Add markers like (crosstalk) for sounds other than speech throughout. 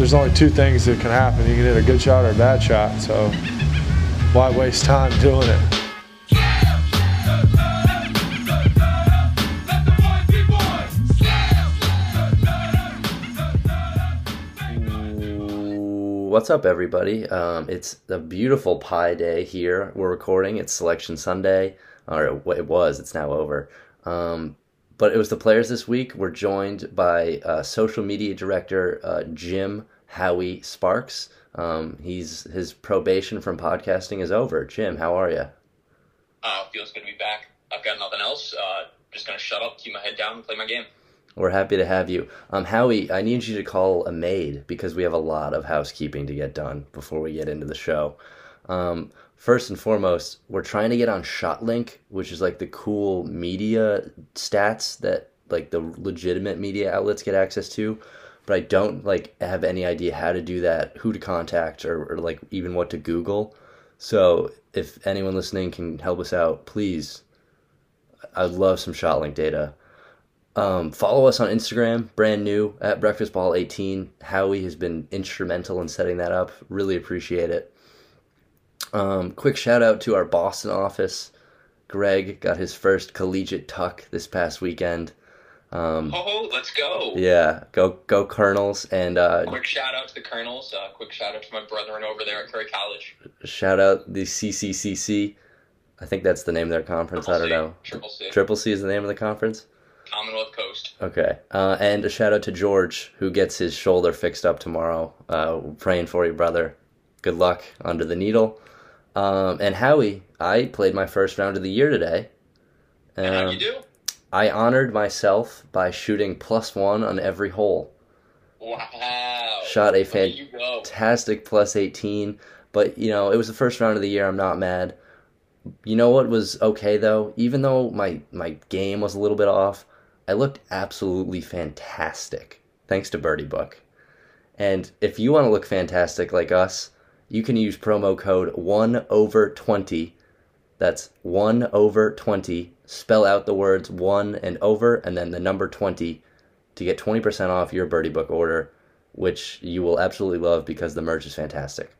there's only two things that can happen. You can hit a good shot or a bad shot. So why waste time doing it? What's up, everybody? Um, it's a beautiful Pi Day here. We're recording. It's Selection Sunday, or it was. It's now over. Um, but it was the players this week. We're joined by uh, social media director uh, Jim Howie Sparks. Um, he's his probation from podcasting is over. Jim, how are you? Uh, feels good to be back. I've got nothing else. Uh, just gonna shut up, keep my head down, and play my game. We're happy to have you. Um, Howie, I need you to call a maid because we have a lot of housekeeping to get done before we get into the show. Um, first and foremost, we're trying to get on ShotLink, which is like the cool media stats that like the legitimate media outlets get access to. But I don't like have any idea how to do that, who to contact, or, or like even what to Google. So if anyone listening can help us out, please. I'd love some ShotLink data. Um, follow us on Instagram, brand new at breakfastball18. Howie has been instrumental in setting that up. Really appreciate it. Um, quick shout out to our Boston office. Greg got his first collegiate tuck this past weekend. Um, oh, let's go! Yeah, go go Colonels and uh, quick shout out to the Colonels. Uh, quick shout out to my brethren over there at Curry College. Shout out the CCCC. I think that's the name of their conference. Triple I don't C. know. Triple C. Triple C is the name of the conference. Commonwealth Coast. Okay. Uh, and a shout out to George, who gets his shoulder fixed up tomorrow. Uh, praying for you, brother. Good luck under the needle. Um, and Howie, I played my first round of the year today. Um, and how you do? I honored myself by shooting plus one on every hole. Wow. Shot a fantastic plus 18. But, you know, it was the first round of the year. I'm not mad. You know what was okay, though? Even though my, my game was a little bit off, I looked absolutely fantastic thanks to Birdie Book. And if you want to look fantastic like us, you can use promo code 1 over 20. That's 1 over 20. Spell out the words 1 and over and then the number 20 to get 20% off your Birdie Book order, which you will absolutely love because the merch is fantastic.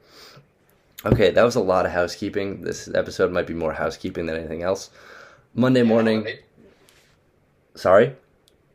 Okay, that was a lot of housekeeping. This episode might be more housekeeping than anything else. Monday morning. Yeah, Sorry?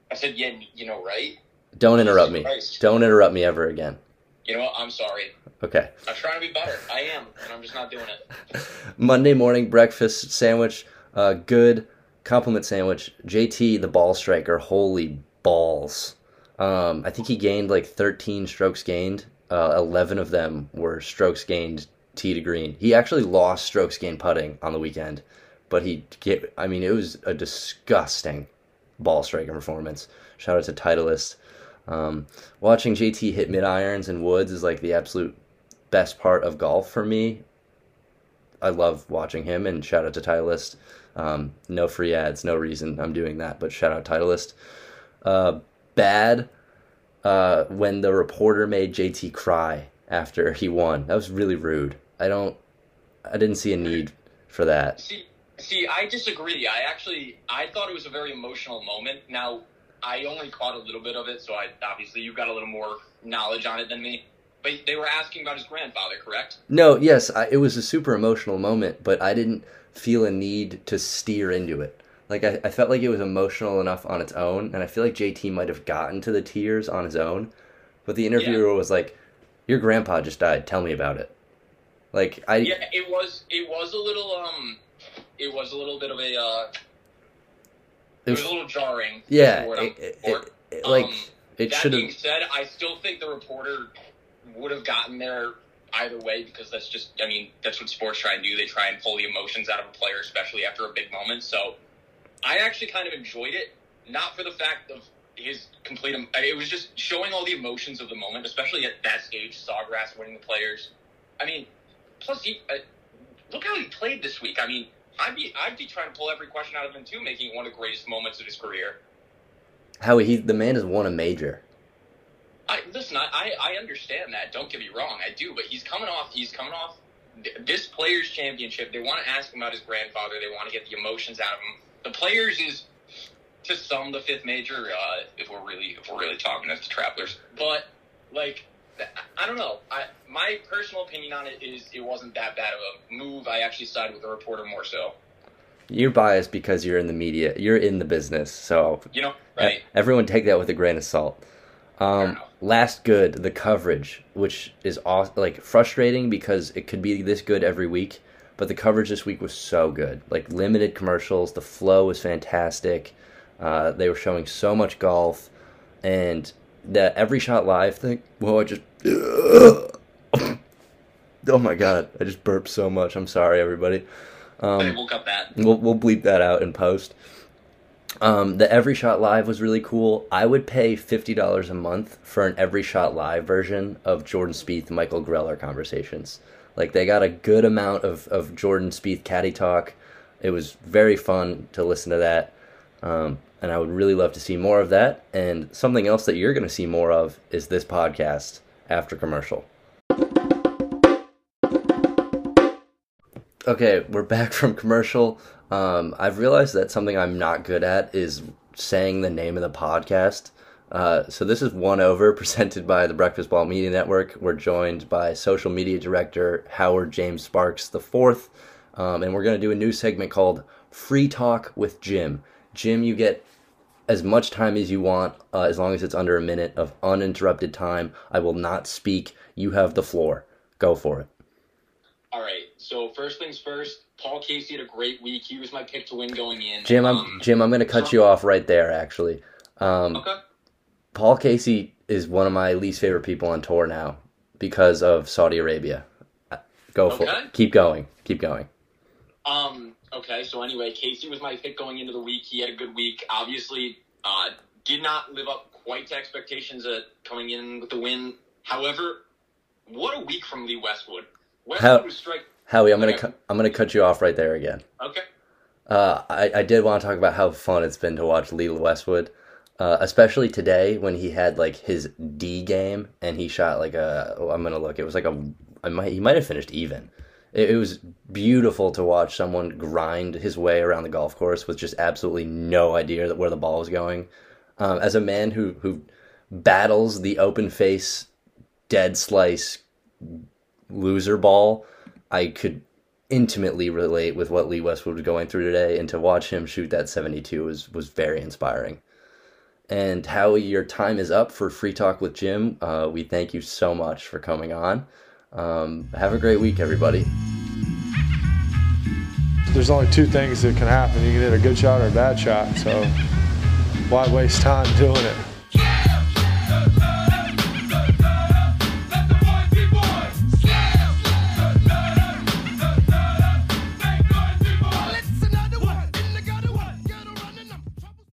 I said, yeah, you know, right? Don't interrupt me. Christ. Don't interrupt me ever again. You know what? I'm sorry. Okay. I'm trying to be better. I am, and I'm just not doing it. (laughs) Monday morning breakfast sandwich, uh, good compliment sandwich. JT, the ball striker, holy balls. Um, I think he gained like 13 strokes gained. Uh, 11 of them were strokes gained tee to green. He actually lost strokes gained putting on the weekend, but he get. I mean, it was a disgusting ball striking performance. Shout out to Titleist. Um, watching JT hit mid irons and woods is like the absolute best part of golf for me. I love watching him, and shout out to Titleist. Um, no free ads, no reason I'm doing that, but shout out Titleist. Uh, bad uh, when the reporter made JT cry after he won. That was really rude. I don't, I didn't see a need for that. See, See, I disagree. I actually I thought it was a very emotional moment. Now, I only caught a little bit of it, so I obviously you've got a little more knowledge on it than me. But they were asking about his grandfather, correct? No, yes, I, it was a super emotional moment, but I didn't feel a need to steer into it. Like I, I felt like it was emotional enough on its own, and I feel like JT might have gotten to the tears on his own. But the interviewer yeah. was like, "Your grandpa just died. Tell me about it." Like I yeah, it was it was a little um it was a little bit of a. Uh, it, was, a little jarring. Yeah, it, it, it, like um, it should have. That being said, I still think the reporter would have gotten there either way because that's just. I mean, that's what sports try and do. They try and pull the emotions out of a player, especially after a big moment. So, I actually kind of enjoyed it, not for the fact of his complete. It was just showing all the emotions of the moment, especially at that stage. Sawgrass winning the players. I mean, plus he. Uh, look how he played this week. I mean, I'd be I'd be trying to pull every question out of him too, making it one of the greatest moments of his career. Howie, he the man has won a major. I listen. I, I, understand that. Don't get me wrong. I do, but he's coming off. He's coming off this players' championship. They want to ask him about his grandfather. They want to get the emotions out of him. The players is to some the fifth major. Uh, if we're really if we're really talking as the travelers, but like I don't know. I, my personal opinion on it is it wasn't that bad of a move. I actually sided with the reporter more so. You're biased because you're in the media. You're in the business, so You know, right? everyone take that with a grain of salt. Um, last good, the coverage, which is aw- like frustrating because it could be this good every week, but the coverage this week was so good. Like limited commercials, the flow was fantastic. Uh, they were showing so much golf, and the every shot live thing. Well, I just. (laughs) oh my god! I just burped so much. I'm sorry, everybody. Um, we'll cut that. We'll we'll bleep that out in post. Um, the Every Shot Live was really cool. I would pay fifty dollars a month for an Every Shot Live version of Jordan Spieth Michael Greller conversations. Like they got a good amount of of Jordan Spieth caddy talk. It was very fun to listen to that, um, and I would really love to see more of that. And something else that you're going to see more of is this podcast after commercial. Okay, we're back from commercial. Um, I've realized that something I'm not good at is saying the name of the podcast. Uh, so this is One Over, (laughs) presented by the Breakfast Ball Media Network. We're joined by social media director Howard James Sparks the fourth, um, and we're going to do a new segment called Free Talk with Jim. Jim, you get as much time as you want, uh, as long as it's under a minute of uninterrupted time. I will not speak. You have the floor. Go for it. All right. So first things first. Paul Casey had a great week. He was my pick to win going in. Jim, I'm Um, Jim. I'm going to cut you off right there. Actually, um, Okay. Paul Casey is one of my least favorite people on tour now because of Saudi Arabia. Uh, Go for Okay. it. Keep going. Keep going. Um. Okay. So anyway, Casey was my pick going into the week. He had a good week. Obviously, uh, did not live up quite to expectations at coming in with the win. However, what a week from Lee Westwood. Westwood How- was strike. Howie, I'm gonna Okay. cut. I'm gonna cut you off right there again. Okay. Uh, I, I did want to talk about how fun it's been to watch Lee Westwood, uh, especially today when he had like his D game and he shot like a. oh, I'm gonna look. It was like a. I might. He might have finished even. It, it was beautiful to watch someone grind his way around the golf course with just absolutely no idea that where the ball was going. Um, as a man who who battles the open face, dead slice loser ball, I could intimately relate with what Lee Westwood was going through today, and to watch him shoot that 72 was was very inspiring. And Howie, your time is up for Free Talk with Jim. Uh, we thank you so much for coming on. Um, have a great week, everybody. There's only two things that can happen. You can hit a good shot or a bad shot. So why waste time (laughs) doing it?